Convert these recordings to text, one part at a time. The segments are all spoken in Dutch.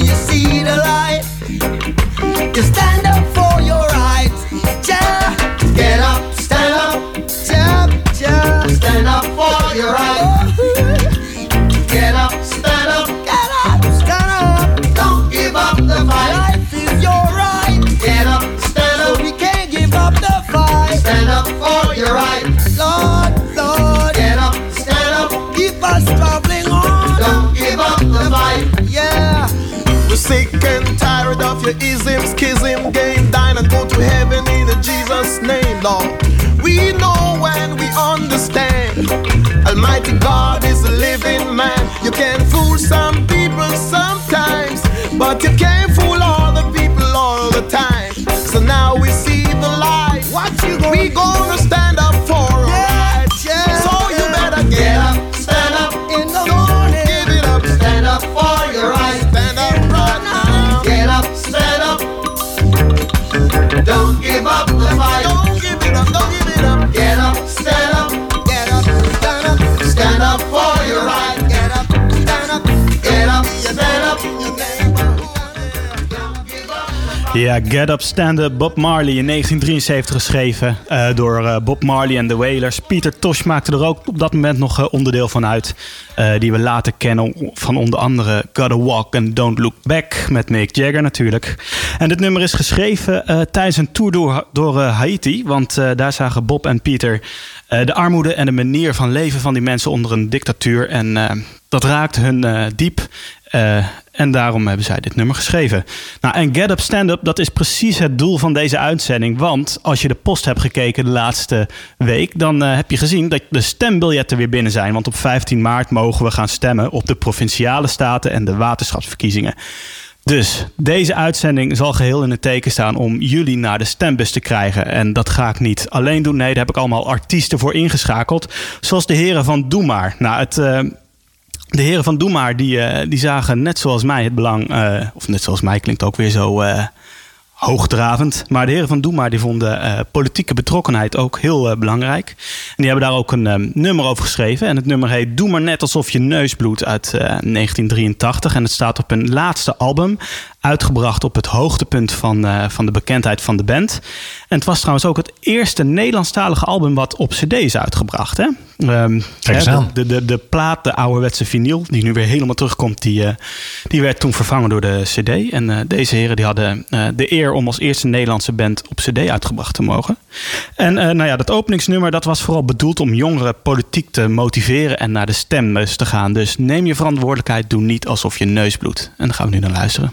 you see the light. You stand up tired of your ism, schism, game, dine and go to heaven in the Jesus name, Lord. We know and we understand. Almighty God is a living man. You can fool some people sometimes, but you can't fool all Ja, Get Up Stand Up, Bob Marley in 1973 geschreven eh, door eh, Bob Marley en de Wailers. Pieter Tosh maakte er ook op dat moment nog eh, onderdeel van uit. die we later kennen van onder andere Gotta Walk and Don't Look Back met Mick Jagger natuurlijk. En dit nummer is geschreven tijdens een tour door, door Haiti. Want daar zagen Bob en Pieter de armoede en de manier van leven van die mensen onder een dictatuur. En dat raakte hun eh, diep. Eh, en daarom hebben zij dit nummer geschreven. Nou, en Get Up Stand Up, dat is precies het doel van deze uitzending. Want als je de post hebt gekeken de laatste week, dan eh, heb je gezien dat de stembiljetten weer binnen zijn. Want op 15 maart mogen we gaan stemmen op de provinciale staten en de waterschapsverkiezingen. Dus deze uitzending zal geheel in het teken staan om jullie naar de stembus te krijgen. En dat ga ik niet alleen doen. Nee, daar heb ik allemaal artiesten voor ingeschakeld. Zoals de heren van Doe Maar. Nou, het, de heren van Doe Maar, die, eh, die zagen net zoals mij het belang... eh, of net zoals mij klinkt ook weer zo eh, hoogdravend. Maar de heren van Doe Maar, die vonden politieke betrokkenheid ook heel belangrijk. En die hebben daar ook een nummer over geschreven. En het nummer heet Doe Maar Net Alsof Je Neus bloedt uit eh, 1983. En het staat op hun laatste album. Uitgebracht op het hoogtepunt van, eh, van de bekendheid van de band. En het was trouwens ook het eerste Nederlandstalige album wat op cd is uitgebracht. Hè? Kijk eens hè, aan. de, de, de plaat, de ouderwetse vinyl, die nu weer helemaal terugkomt, die, eh, die werd toen vervangen door de CD. En eh, deze heren die hadden de eer om als eerste Nederlandse band op CD uitgebracht te mogen. En nou ja, dat openingsnummer dat was vooral bedoeld om jongeren politiek te motiveren en naar de stembus te gaan. Dus neem je verantwoordelijkheid, doe niet alsof je neus bloedt. En daar gaan we nu naar luisteren.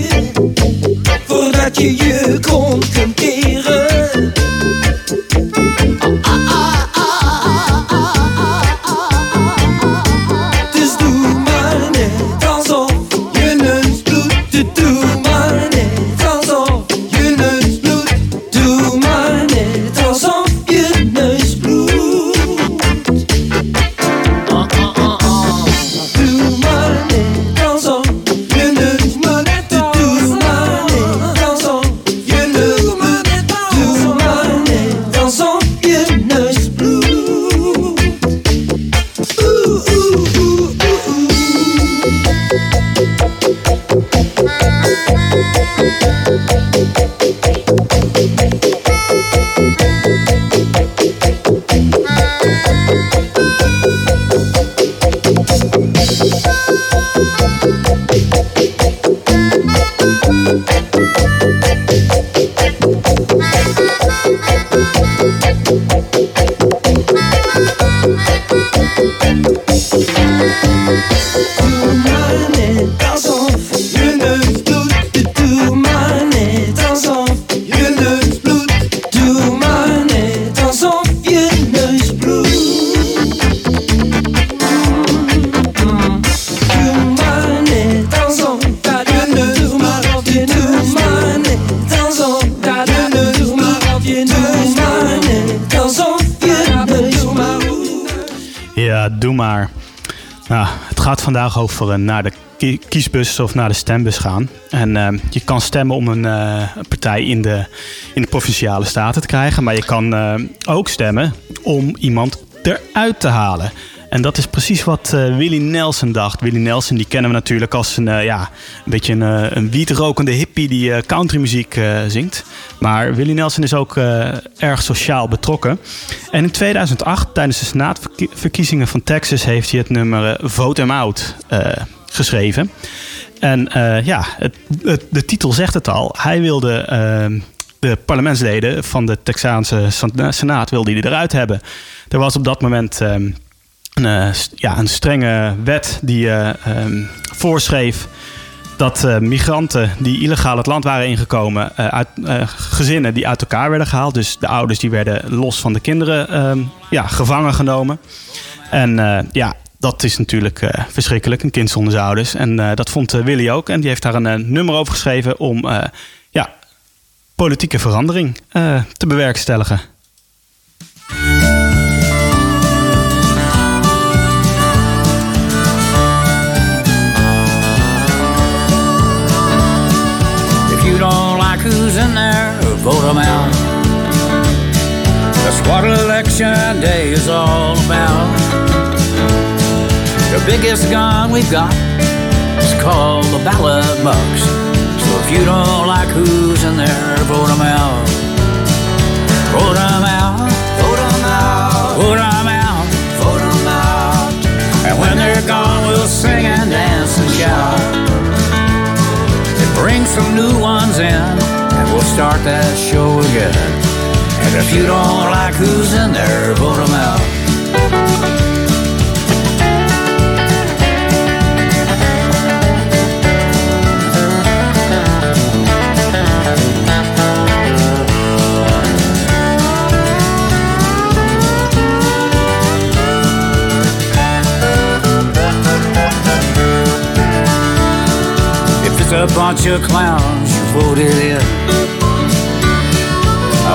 Maatje Voordat je je kont Ja, doe maar. Nou, het gaat vandaag over eh, naar de ki- kiesbus of naar de stembus gaan. En eh, je kan stemmen om een eh, partij in de, in de provinciale staten te krijgen. Maar je kan eh, ook stemmen om iemand eruit te halen. En dat is precies wat eh Willie Nelson dacht. Willie Nelson die kennen we natuurlijk als een, eh, ja, een beetje een, eh, een wietrokende hippie die countrymuziek zingt. Maar Willie Nelson is ook erg sociaal betrokken. En in 2008, tijdens de senaatverkiezingen van Texas, heeft hij het nummer Vote Him Out geschreven. En ja, het, het- de titel zegt het al. Hij wilde eh, de parlementsleden van de Texaanse sen- Senaat wilde hij eruit hebben. Er was op dat moment eh, een, eh, ja, een strenge wet die eh, ehm, voorschreef dat eh, migranten die illegaal het land waren ingekomen, uit gezinnen die uit elkaar werden gehaald. Dus de ouders die werden los van de kinderen ehm, ja, gevangen genomen. En ja, dat is natuurlijk verschrikkelijk, een kind zonder zijn ouders. En dat vond Willy ook. En die heeft daar een nummer over geschreven om ja, politieke verandering te bewerkstelligen. That's what election day is all about. The biggest gun we've got is called the ballot box. So if you don't like who's in there, vote them out. Start that show again. And if you don't like who's in there, vote them out. If it's a bunch of clowns you voted in,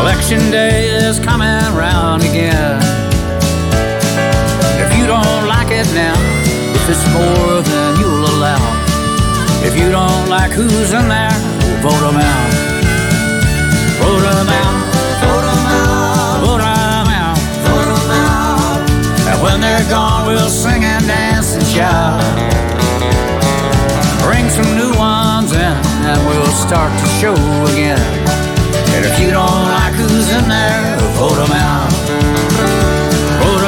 election day is coming round again. If you don't like it now, if it's more than you'll allow, if you don't like who's in there, vote them out. Vote them out. Vote them out. Vote them out. Vote them out. And when they're gone, we'll sing and dance and shout. Bring some new ones in and we'll start to show again. And if you don't like in there, vote them out. Vote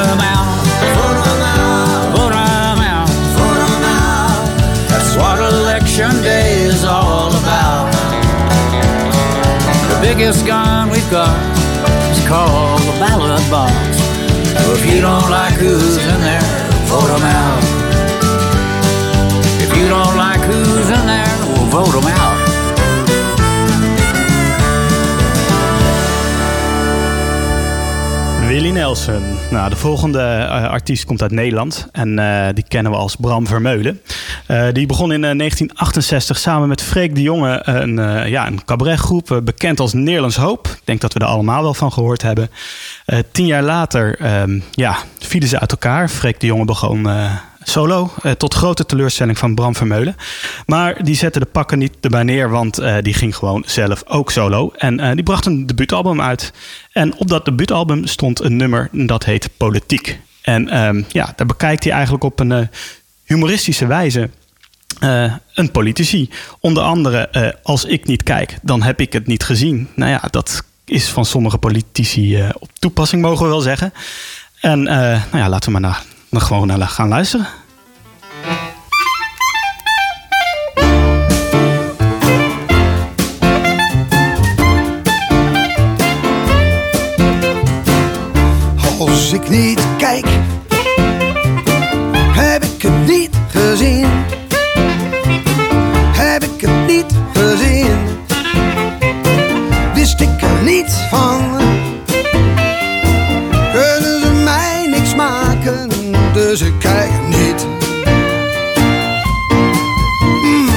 out. Vote out. Vote out. That's what election day is all about. The biggest gun we've got is called the ballot box. So if you don't like who's in there, vote them out. If you don't like who's in there, we'll vote them out. Nou, de volgende eh, artiest komt uit Nederland. En eh, die kennen we als Bram Vermeulen. Eh, die begon in eh, 1968 samen met Freek de Jonge een, ja, een cabaretgroep. bekend als Nederlands Hoop. Ik denk dat we er allemaal wel van gehoord hebben. Tien jaar later ehm, ja, vielen ze uit elkaar. Freek de Jonge begon solo. eh, tot grote teleurstelling van Bram Vermeulen. Maar die zette de pakken niet erbij neer. Want eh, die ging gewoon zelf ook solo. En eh, die bracht een debuutalbum uit. En op dat debuutalbum stond een nummer dat heet Politiek. En ehm, ja, daar bekijkt hij eigenlijk op een humoristische wijze een politici. Onder andere, als ik niet kijk, dan heb ik het niet gezien. Nou ja, dat is van sommige politici op toepassing, mogen we wel zeggen. En nou ja, laten we maar naar gewoon naar gaan luisteren. Als ik niet kijk, heb ik het niet gezien. Heb ik het niet gezien. Wist ik er niets van. Kunnen ze mij niks maken, dus ik kijk niet. Mm.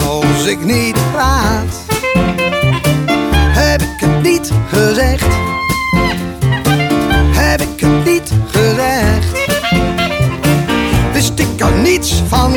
Als ik niet Heb ik het niet gezegd? Wist ik er niets van?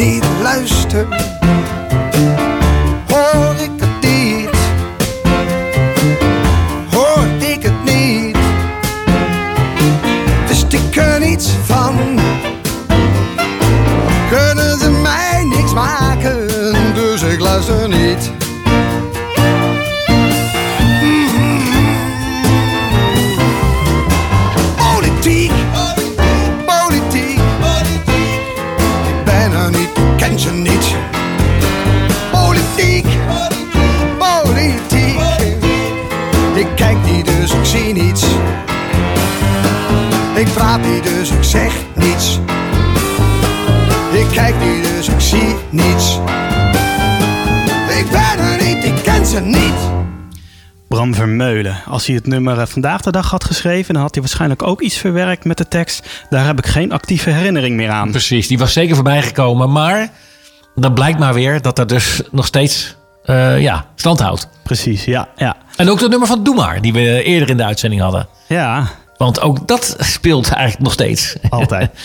Niet luister, hij het nummer eh, vandaag de dag had geschreven, dan had hij waarschijnlijk ook iets verwerkt met de tekst. Daar heb ik geen actieve herinnering meer aan. Precies, die was zeker voorbij gekomen. Maar dan blijkt maar weer dat er dus nog steeds eh, ja, stand houdt. Precies, ja, ja. En ook dat nummer van Doe Maar, die we eerder in de uitzending hadden. Ja, Want ook dat speelt eigenlijk nog steeds. altijd.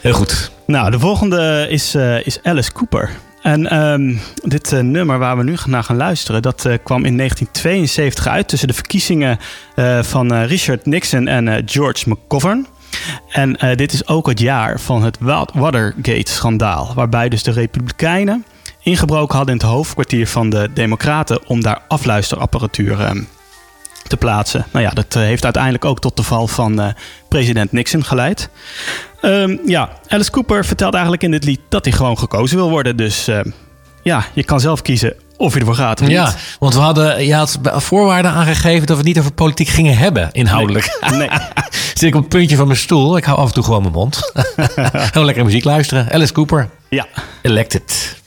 Heel goed. Nou, de volgende is, eh, is Alice Cooper. En ehm, dit eh, nummer waar we nu naar gaan luisteren, dat eh, kwam in 1972 uit tussen de verkiezingen eh, van Richard Nixon en George McGovern. En dit is ook het jaar van het Wa- Watergate-schandaal, waarbij dus de Republikeinen ingebroken hadden in het hoofdkwartier van de Democraten om daar afluisterapparatuur ehm, te plaatsen. Nou ja, dat eh, heeft uiteindelijk ook tot de val van eh, president Nixon geleid. Ehm, ja, Alice Cooper vertelt eigenlijk in dit lied dat hij gewoon gekozen wil worden. Dus eh, ja, je kan zelf kiezen of je ervoor gaat of Ja, niet. want we hadden, je had voorwaarden aangegeven dat we het niet over politiek gingen hebben, inhoudelijk. Nee. Zit ik op het puntje van mijn stoel. Ik hou af en toe gewoon mijn mond. Gewoon lekker muziek luisteren. Alice Cooper, Ja. Elected.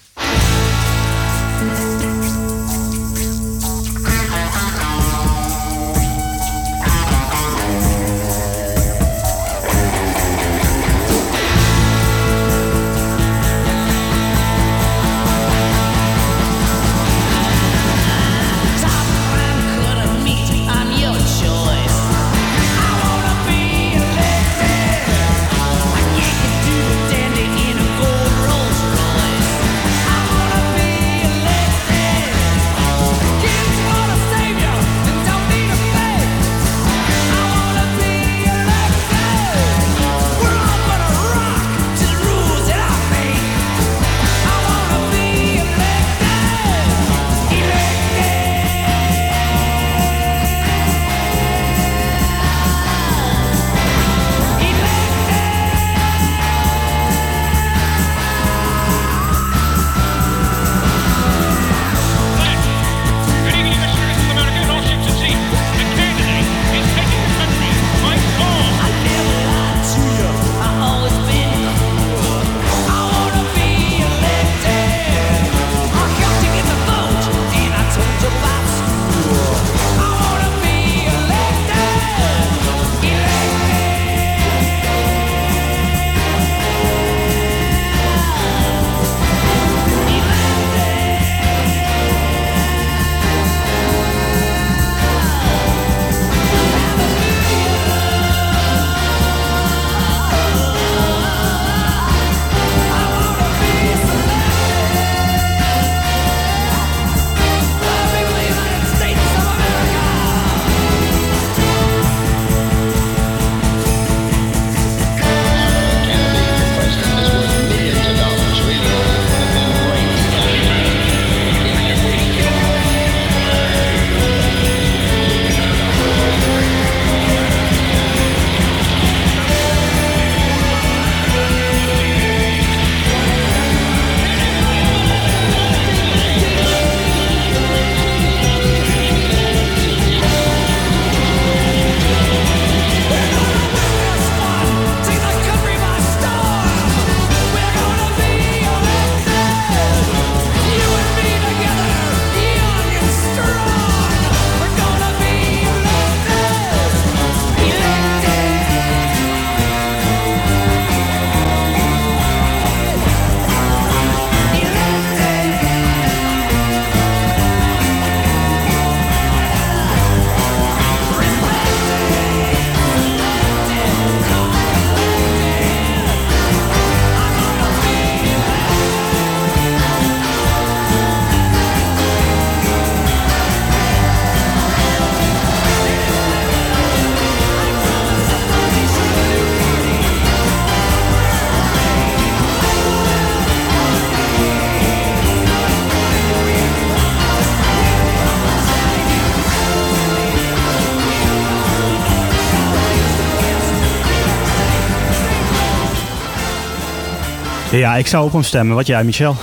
Ja, ik zou op hem stemmen. Wat jij, Michel?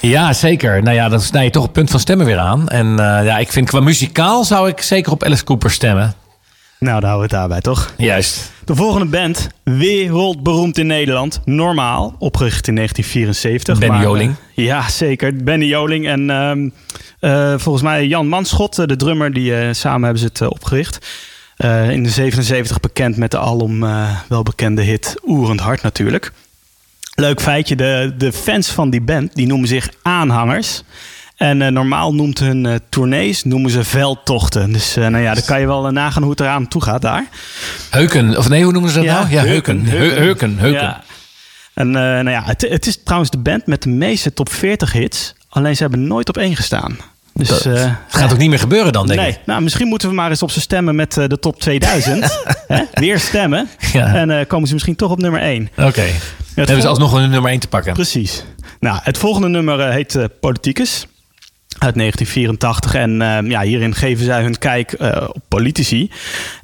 Ja, zeker. Nou ja, dan snij je toch het punt van stemmen weer aan. En eh, ja, ik vind qua muzikaal zou ik zeker op Alice Cooper stemmen. Nou, dan houden we het daarbij, toch? Juist. De volgende band, wereldberoemd in Nederland. Normaal, opgericht in 1974. Benny maar, Joling. eh, ja, zeker. Benny Joling en ehm, eh, volgens mij Jan Manschot, eh, de drummer, die eh, samen hebben ze het eh, opgericht. Eh, in de 77 bekend met de alom eh, welbekende hit Oerend Hart natuurlijk. Leuk feitje, de, de fans van die band die noemen zich aanhangers. En eh, normaal noemt hun eh, tournees noemen ze veldtochten. Dus eh, nou ja, dan kan je wel nagaan hoe het eraan toe gaat daar. Heuken, of nee, hoe noemen ze dat Ja, nou? Ja, Heuken. Heuken. Heuken, Heuken. Heuken. Ja. En eh, nou ja, het, het is trouwens de band met de meeste top 40 hits. Alleen ze hebben nooit op één gestaan. Dus, Dat eh, gaat ook niet meer gebeuren dan, denk nee, ik. nou, misschien moeten we maar eens op ze stemmen met eh, de top 2000. Hè? Weer stemmen. Ja. En eh, komen ze misschien toch op nummer 1. Oké. Hebben ze alsnog een nummer 1 te pakken. Precies. Nou, het volgende nummer heet Politicus. Uit 1984. En ja, hierin geven zij hun kijk op politici.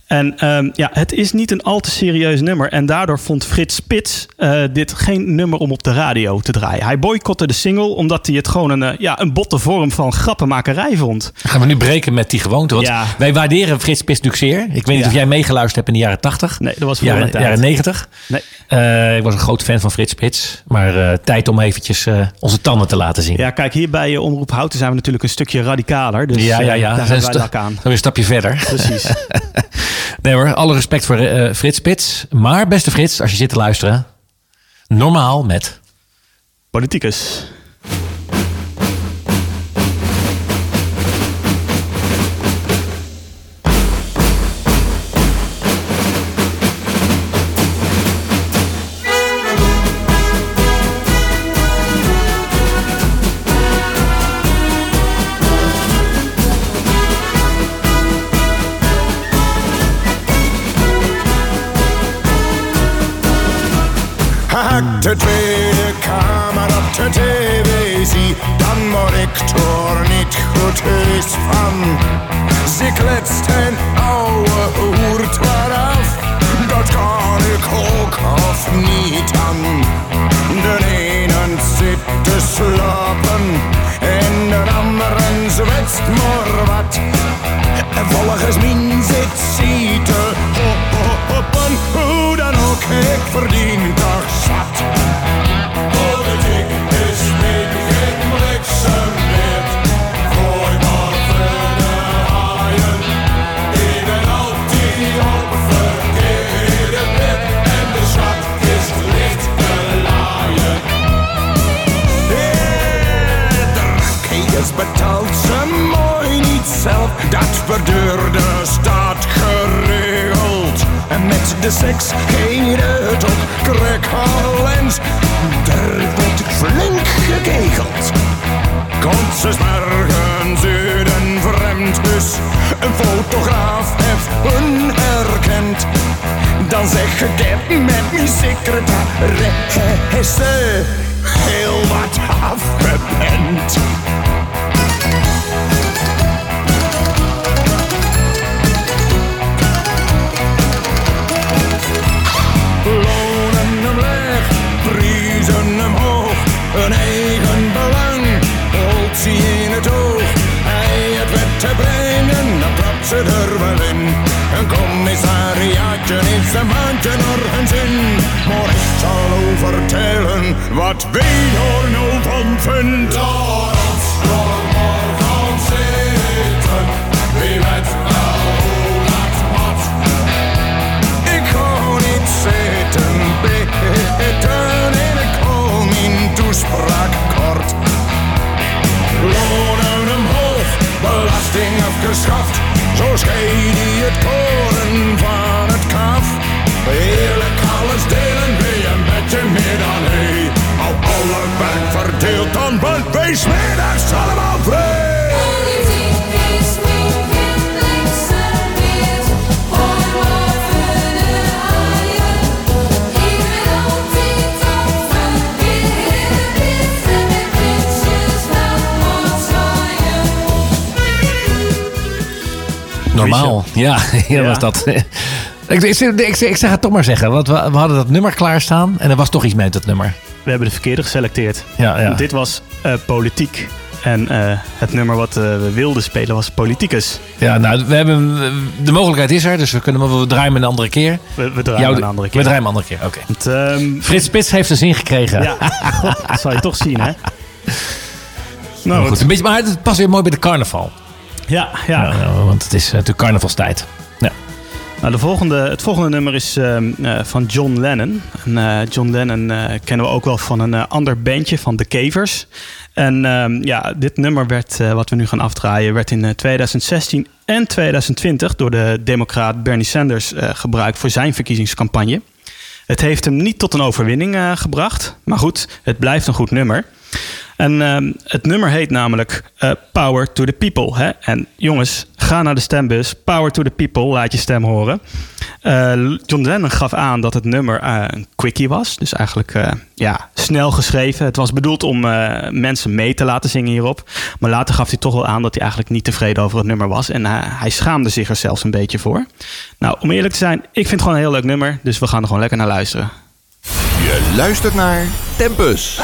En ehm, ja, het is niet een al te serieus nummer. En daardoor vond Frits Spits eh, dit geen nummer om op de radio te draaien. Hij boycotte de single omdat hij het gewoon een, eh, ja, een botte vorm van grappenmakerij vond. Gaan we nu breken met die gewoonte? Want Ja. wij waarderen Frits Spits natuurlijk zeer. Ik weet niet Ja. of jij meegeluisterd hebt in de jaren 80. Nee, dat was voor jaren, tijd. jaren 90. Nee. Eh, ik was een groot fan van Frits Spits. Maar tijd om eventjes onze tanden te laten zien. Ja, kijk, hier bij Omroep Houten zijn we natuurlijk een stukje radicaler. Dus ja, ja. ja. daar is wij dak aan. Dan weer een stapje verder. Precies. Nee hoor, alle respect voor eh, Frits Spits. Maar beste Frits, als je zit te luisteren. Normaal met... Politicus. De Tweede Kamer op de televisie, dan word ik er niet goed is van. Ze kletst een oude hoert waaraf, dat kan ik ook of niet aan. De ene zit te slapen en de andere zwetst maar wat. En volgens mij zit ze te hoppen, hoe dan ook, ik verdien toch zat. Zeg ik het met mijn secretaresse heel wat afgepend. Lonen hem leeg, prijzen hem hoog, een eigen belang, holt ze in het oog. Hij het wet te brengen, dan trapt ze er vertellen wat wij er nou van vindt. Laat ons maar gaan zitten, wie weet wel hoe wat. Ik kon niet zitten bitten en ik kon mijn toespraak kort. Lonen omhoog, belasting afgeschaft, zo scheid hij het koren zwaaien. Normaal. Ja, ja, Ja. was dat. Ik, ik, ik, zeg het toch maar zeggen, want we, we hadden dat nummer klaarstaan en er was toch iets met dat nummer. We hebben de verkeerde geselecteerd. Ja, ja. Dit was eh, politiek. En eh, het nummer wat eh, we wilden spelen was Politicus. Ja, nou, we hebben, de mogelijkheid is er, dus we kunnen hem we draaien hem een andere keer. We, we draaien Jou- een andere keer. We draaien een andere keer, oké. Ehm, Frits Spits heeft zijn zin gekregen. ja, God, dat zal je toch zien, hè? Nou, goed. Een beetje, maar het past weer mooi bij de carnaval. Ja, ja. Ja, want het is natuurlijk carnavalstijd. Nou, de volgende, het volgende nummer is ehm, eh, van John Lennon. En, eh, John Lennon eh, kennen we ook wel van een ander bandje, van The Cavers. En ehm, ja, dit nummer werd, wat we nu gaan afdraaien, werd in eh, 2016 en 2020 door de democraat Bernie Sanders gebruikt voor zijn verkiezingscampagne. Het heeft hem niet tot een overwinning gebracht. Maar goed, het blijft een goed nummer. En ehm, het nummer heet namelijk eh, Power to the People. Hè? En jongens, ga naar de stembus. Power to the People, laat je stem horen. Eh, John Lennon gaf aan dat het nummer eh, een quickie was. Dus eigenlijk ja, snel geschreven. Het was bedoeld om mensen mee te laten zingen hierop. Maar later gaf hij toch wel aan dat hij eigenlijk niet tevreden over het nummer was. En hij schaamde zich er zelfs een beetje voor. Nou, om eerlijk te zijn, ik vind het gewoon een heel leuk nummer. Dus we gaan er gewoon lekker naar luisteren. Je luistert naar Tempus.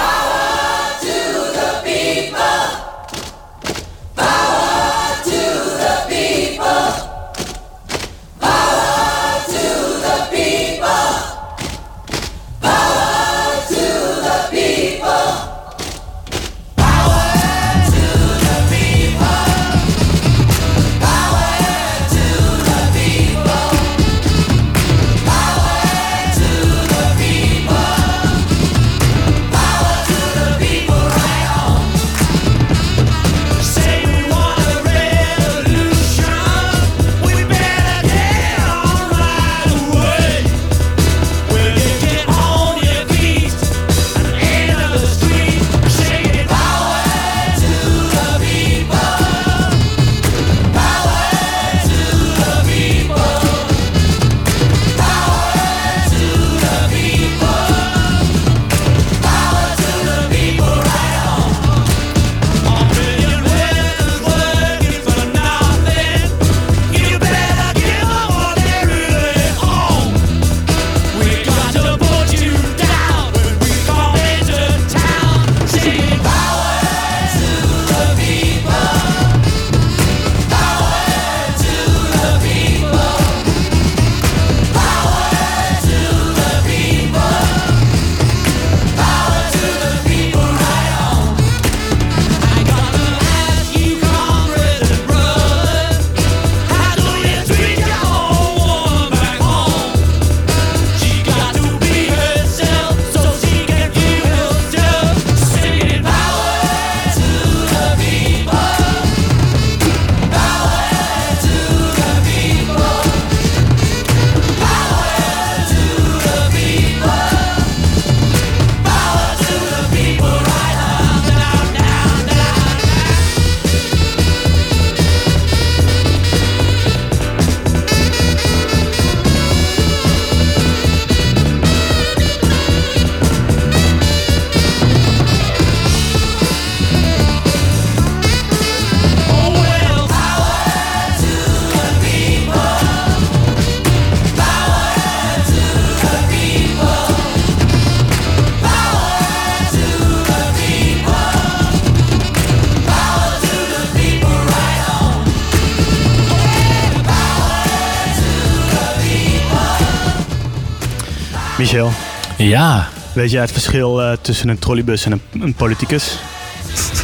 Ja. weet jij het verschil eh, tussen een trolleybus en een, een politicus?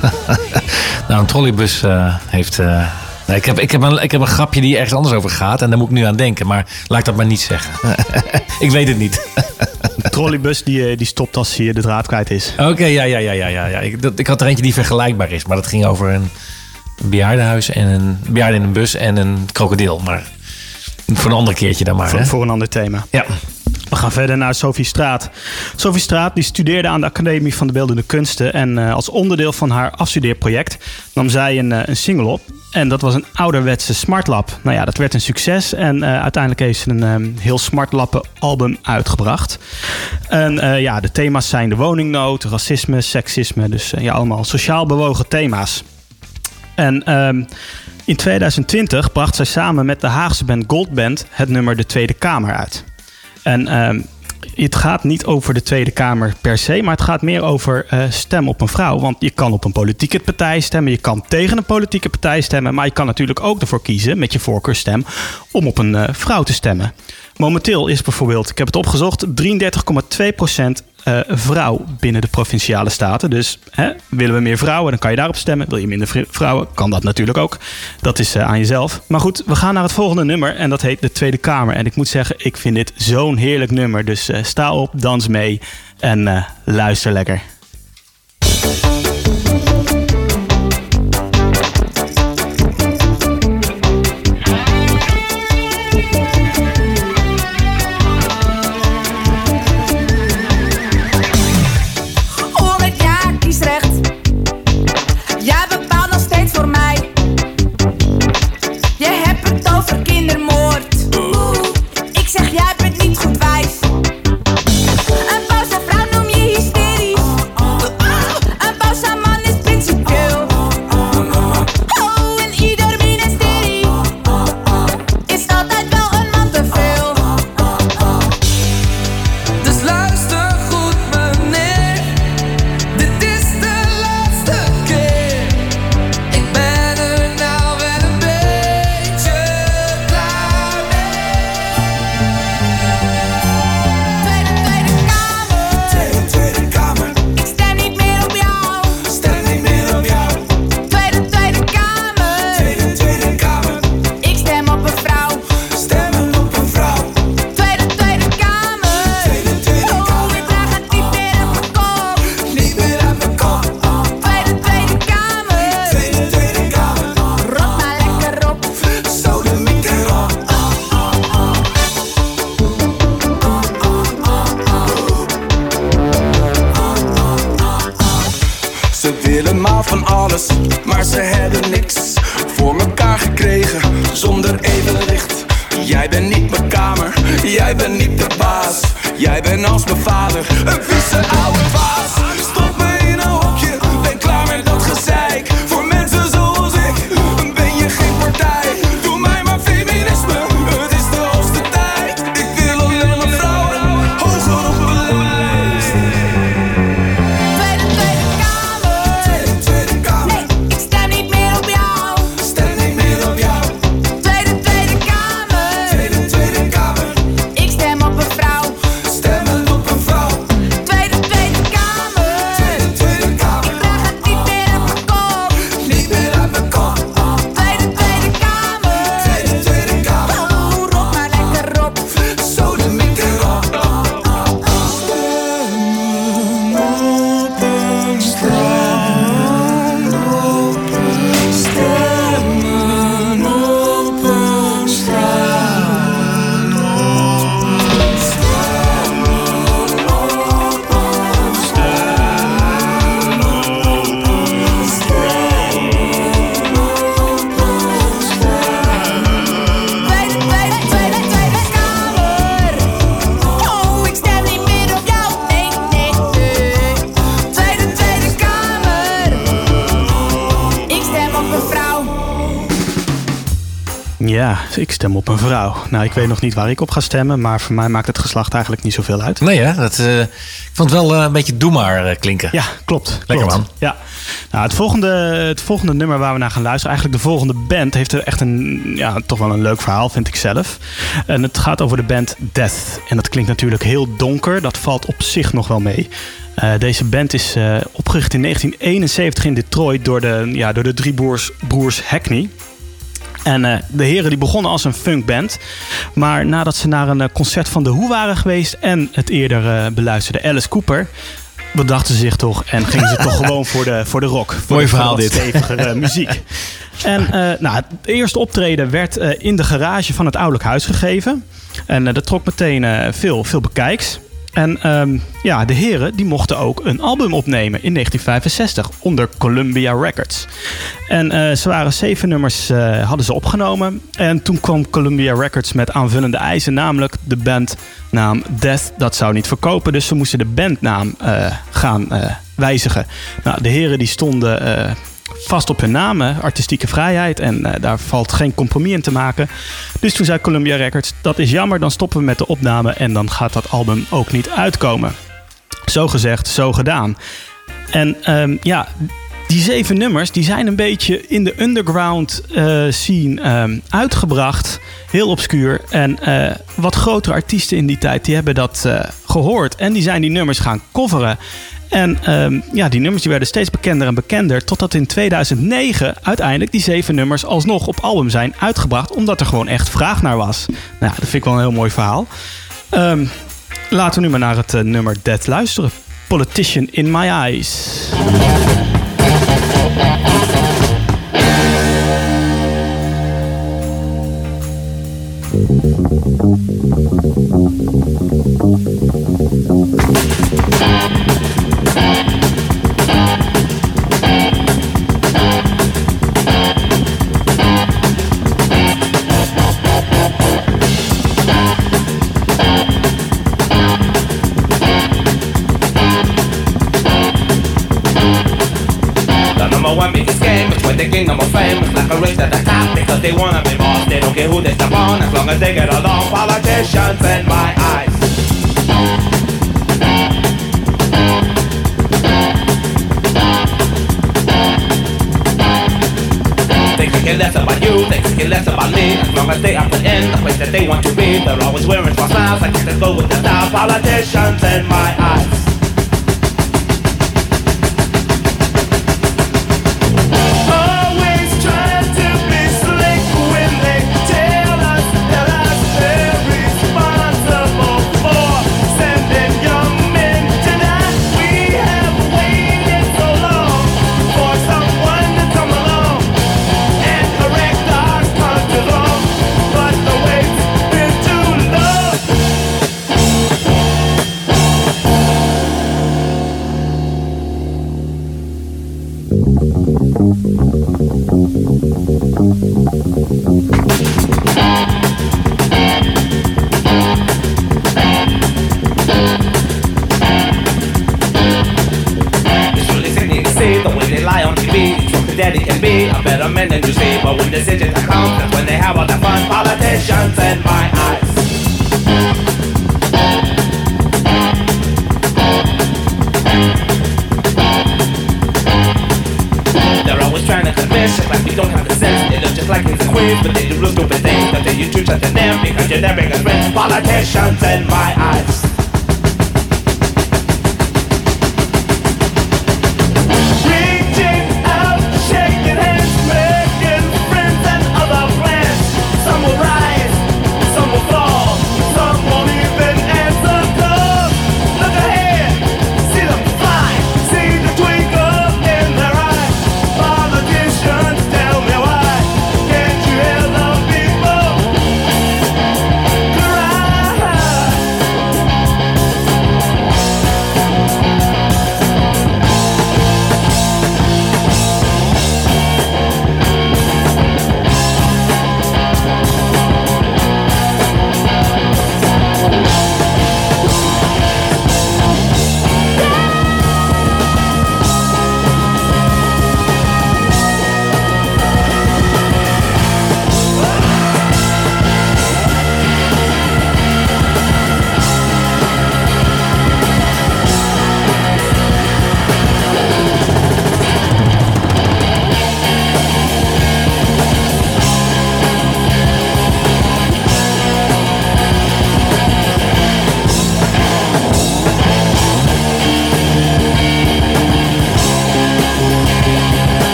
Nou, een trolleybus eh, heeft... eh, nee, ik, heb, ik, heb een, ik heb een grapje die ergens anders over gaat. En daar moet ik nu aan denken. Maar laat ik dat maar niet zeggen. ik weet het niet. Een trolleybus die, die stopt als hij de draad kwijt is. Oké, ja, ja, ja, ja, ja. ja. Ik, dat, ik had er eentje die vergelijkbaar is. Maar dat ging over een bejaardenhuis en een bejaarde in een bus en een krokodil. Maar voor een ander keertje dan maar. Voor, Hè? voor een ander thema. Ja. Gaan verder naar Sophie Straat. Sophie Straat die studeerde aan de Academie van de Beeldende Kunsten. En eh, als onderdeel van haar afstudeerproject nam zij een, eh, een single op. En dat was een ouderwetse smartlap. Nou ja, dat werd een succes. En eh, uiteindelijk heeft ze een eh, heel smartlappen album uitgebracht. En ja, de thema's zijn de woningnood, racisme, seksisme. Dus ja, allemaal sociaal bewogen thema's. En ehm, In 2020 bracht zij samen met de Haagse band Goldband het nummer De Tweede Kamer uit. En ehm, het gaat niet over de Tweede Kamer per se, maar het gaat meer over eh, stem op een vrouw. Want je kan op een politieke partij stemmen, je kan tegen een politieke partij stemmen, maar je kan natuurlijk ook ervoor kiezen met je voorkeurstem om op een eh, vrouw te stemmen. Momenteel is bijvoorbeeld, ik heb het opgezocht, 33,2% eh, vrouw binnen de provinciale staten. Dus hè, willen we meer vrouwen, dan kan je daarop stemmen. Wil je minder vrouwen, kan dat natuurlijk ook. Dat is eh, aan jezelf. Maar goed, we gaan naar het volgende nummer en dat heet De Tweede Kamer. En ik moet zeggen, ik vind dit zo'n heerlijk nummer. Dus eh, sta op, dans mee en luister lekker. Ik stem op een vrouw. Nou, ik weet nog niet waar ik op ga stemmen, maar voor mij maakt het geslacht eigenlijk niet zoveel uit. Nee, hè? Dat, eh, ik vond het wel eh, een beetje doe maar eh, klinken. Ja, klopt. Lekker, klopt. man. Ja. Nou, het, volgende, het volgende nummer waar we naar gaan luisteren, eigenlijk de volgende band, heeft er echt een, ja, toch wel een leuk verhaal, vind ik zelf. En het gaat over de band Death. En dat klinkt natuurlijk heel donker, dat valt op zich nog wel mee. Deze band is opgericht in 1971 in Detroit door de, ja, door de drie broers, broers Hackney. En eh, de heren die begonnen als een funkband. Maar nadat ze naar een eh, concert van The Who waren geweest... en het eerder eh, beluisterde Alice Cooper... bedachten ze zich toch en gingen ze toch gewoon voor de, voor de rock. Voor Mooi de- verhaal dit. stevigere muziek. En eh, nou, het eerste optreden werd in de garage van het ouderlijk huis gegeven. En dat trok meteen veel, veel bekijks. En ehm, ja, de heren die mochten ook een album opnemen in 1965 onder Columbia Records. En eh, ze waren zeven nummers eh, hadden ze opgenomen. En toen kwam Columbia Records met aanvullende eisen, namelijk de bandnaam Death. Dat zou niet verkopen, dus ze moesten de bandnaam eh, gaan wijzigen. Nou, de heren die stonden vast op hun namen, artistieke vrijheid. En eh, daar valt geen compromis in te maken. Dus toen zei Columbia Records, dat is jammer, dan stoppen we met de opname en dan gaat dat album ook niet uitkomen. Zo gezegd, zo gedaan. En ehm, ja, die zeven nummers die zijn een beetje in de underground eh, scene ehm, uitgebracht. Heel obscuur. En eh, wat grotere artiesten in die tijd die hebben dat eh, gehoord. En die zijn die nummers gaan coveren. En ehm, ja, die nummers die werden steeds bekender en bekender. Totdat in 2009 uiteindelijk die zeven nummers alsnog op album zijn uitgebracht. Omdat er gewoon echt vraag naar was. Nou ja, dat vind ik wel een heel mooi verhaal. Ehm, laten we nu maar naar het eh, nummer Dead luisteren. Politician in My Eyes. The kingdom of fame is like a race to the top because they wanna be boss. They don't care who they step on as long as they get along. Politicians in my eyes. They care less about you, they care less about me As long as they are put in the place that they want to be They're always wearing false smiles, like to go with the style Politicians in my eyes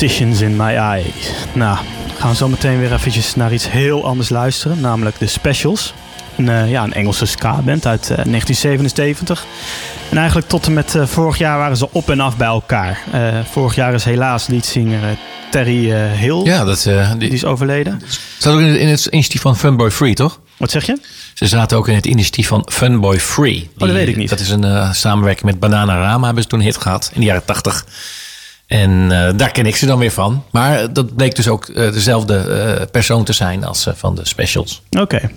In My Eyes. Nou, gaan we zo meteen weer eventjes naar iets heel anders luisteren. Namelijk de Specials. Een, eh, ja, een Engelse ska-band uit eh, 1977. En eigenlijk tot en met eh, vorig jaar waren ze op en af bij elkaar. Vorig jaar is helaas liedzanger eh, Terry Hill. Ja, dat, die, Die is overleden. staat ook in het, in het initiatief van Funboy Free, toch? Wat zeg je? Ze zaten ook in het initiatief van Funboy Free. Oh, dat weet ik niet. Dat is een samenwerking met Bananarama. Hebben ze toen hit gehad in de jaren tachtig. En eh, daar ken ik ze dan weer van. Maar dat bleek dus ook eh, dezelfde eh, persoon te zijn als van de specials. Oké.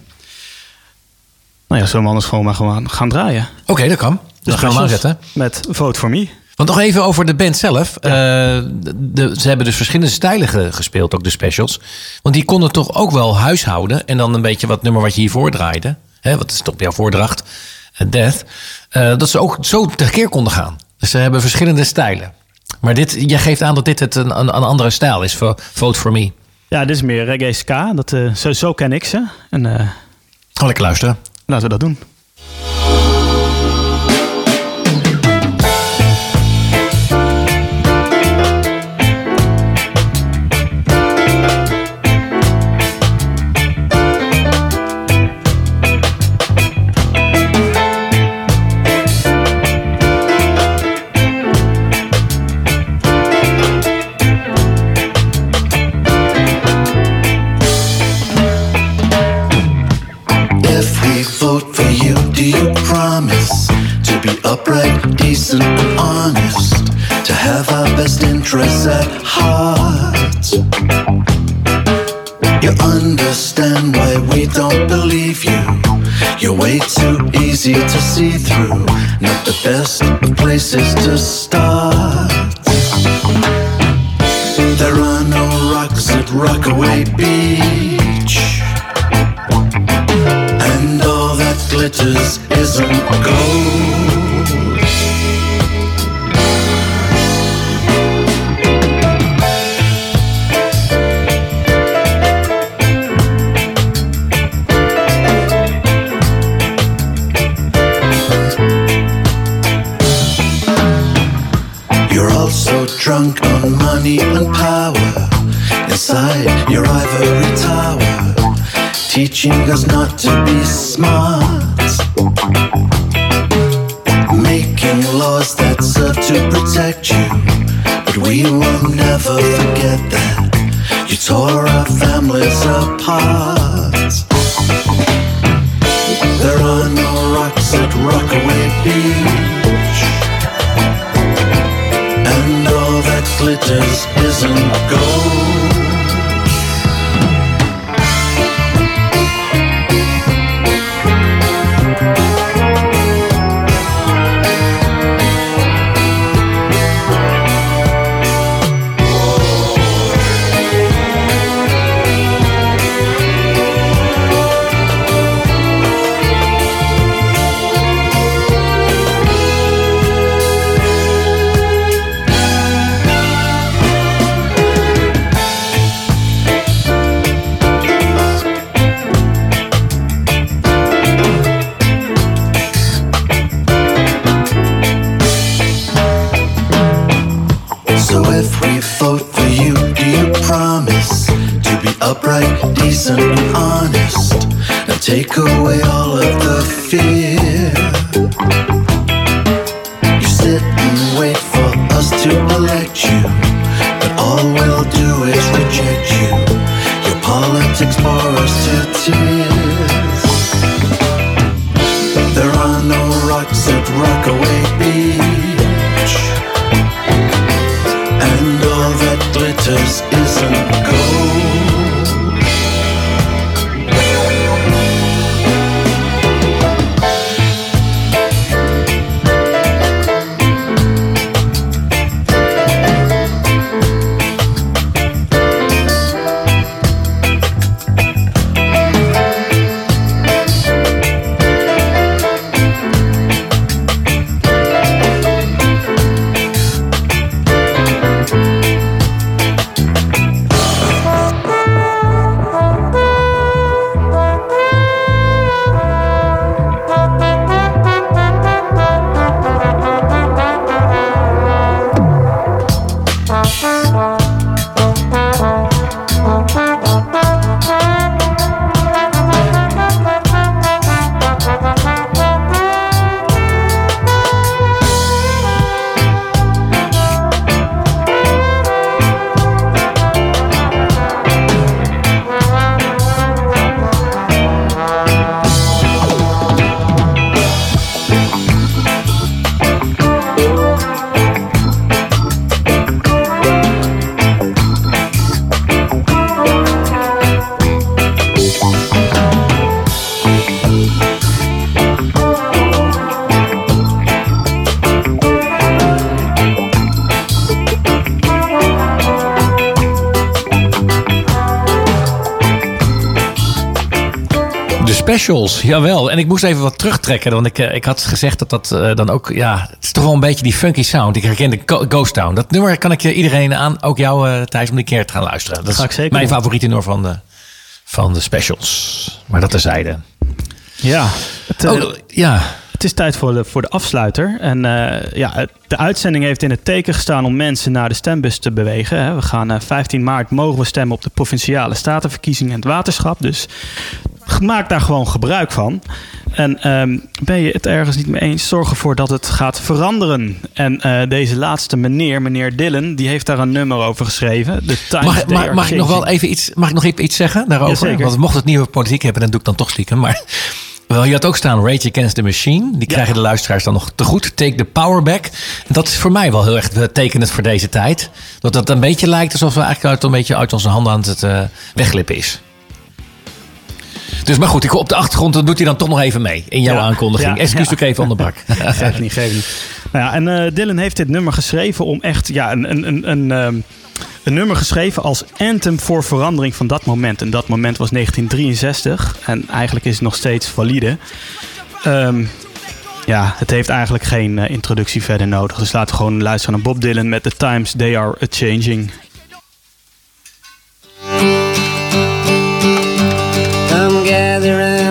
Nou ja, zullen we anders gewoon maar gewoon gaan draaien. Oké, dat kan. Dat gaan we aanzetten. Met Vote for Me. Want nog even over de band zelf. De, ze hebben dus verschillende stijlen ge- gespeeld, ook de specials. Want die konden toch ook wel huishouden. En dan een beetje wat nummer wat je hiervoor draaide. Hè, wat is toch jouw voordracht? Death. Dat ze ook zo tekeer konden gaan. Dus ze hebben verschillende stijlen. Maar dit, jij geeft aan dat dit het een, een, een andere stijl is. voor Vote for Me. Ja, dit is meer reggae ska. Dat, eh, zo, zo ken ik ze. En eh, Ga lekker luisteren. laten we dat doen. Decent, and honest? To have our best interests at heart? You understand why we don't believe you. You're way too easy to see through. Not the best of places to start. There are no rocks at Rockaway Beach. And all that glitters isn't gold. Drunk on money and power inside your ivory tower, teaching us not to be smart, making laws that serve to protect you. But we will never forget that you tore our families apart. There are no rocks at Rockaway Beach. Glitters isn't gold. If we vote for you, do you promise to be upright, decent, and honest? Now take away all of the fear. You sit and wait for us to elect you, but all we'll do is reject you. Your politics bore us to tears. Specials, jawel. En ik moest even wat terugtrekken, want ik, eh, ik had gezegd dat dat eh, dan ook... Ja, het is toch wel een beetje die funky sound. Ik herkende Ghost Town. Dat nummer kan ik je iedereen aan, ook jou eh, Thijs, om die keer te gaan luisteren. Dat Ga is ik zeker mijn doen. favoriete nummer van de, van de specials. Maar dat terzijde. Ja, het, Oh, ja. het is tijd voor de, voor de afsluiter. En ja, de uitzending heeft in het teken gestaan om mensen naar de stembus te bewegen. hè. We gaan eh, 15 maart mogen we stemmen op de provinciale statenverkiezingen en het waterschap. Dus maak daar gewoon gebruik van. En ehm, ben je het ergens niet mee eens, zorg ervoor dat het gaat veranderen. En eh, deze laatste meneer, meneer Dillen, die heeft daar een nummer over geschreven. The Times Mag, mag, ik nog wel even iets, mag ik nog even iets zeggen daarover? Want mocht het nieuwe politiek hebben, dan doe ik dan toch stiekem. Maar wel, je had ook staan Rage Against the Machine. Die krijgen de luisteraars dan nog te goed. Take the power back. En dat is voor mij wel heel erg eh, tekenend voor deze tijd. Dat het een beetje lijkt alsof we eigenlijk uit, een beetje uit onze handen aan het eh, wegglippen is. Dus maar goed, ik, op de achtergrond doet hij dan toch nog even mee in jouw Ja, aankondiging. ja, Excuus ja. ook even onderbrak. geef niet, geef niet. Nou ja, en eh, Dylan heeft dit nummer geschreven om echt ja, een, een, een, een, ehm, een nummer geschreven als anthem voor verandering van dat moment. En dat moment was 1963 en eigenlijk is het nog steeds valide. Ehm, ja, het heeft eigenlijk geen eh, introductie verder nodig. Dus laten we gewoon luisteren naar Bob Dylan met The Times They Are A-Changing. Come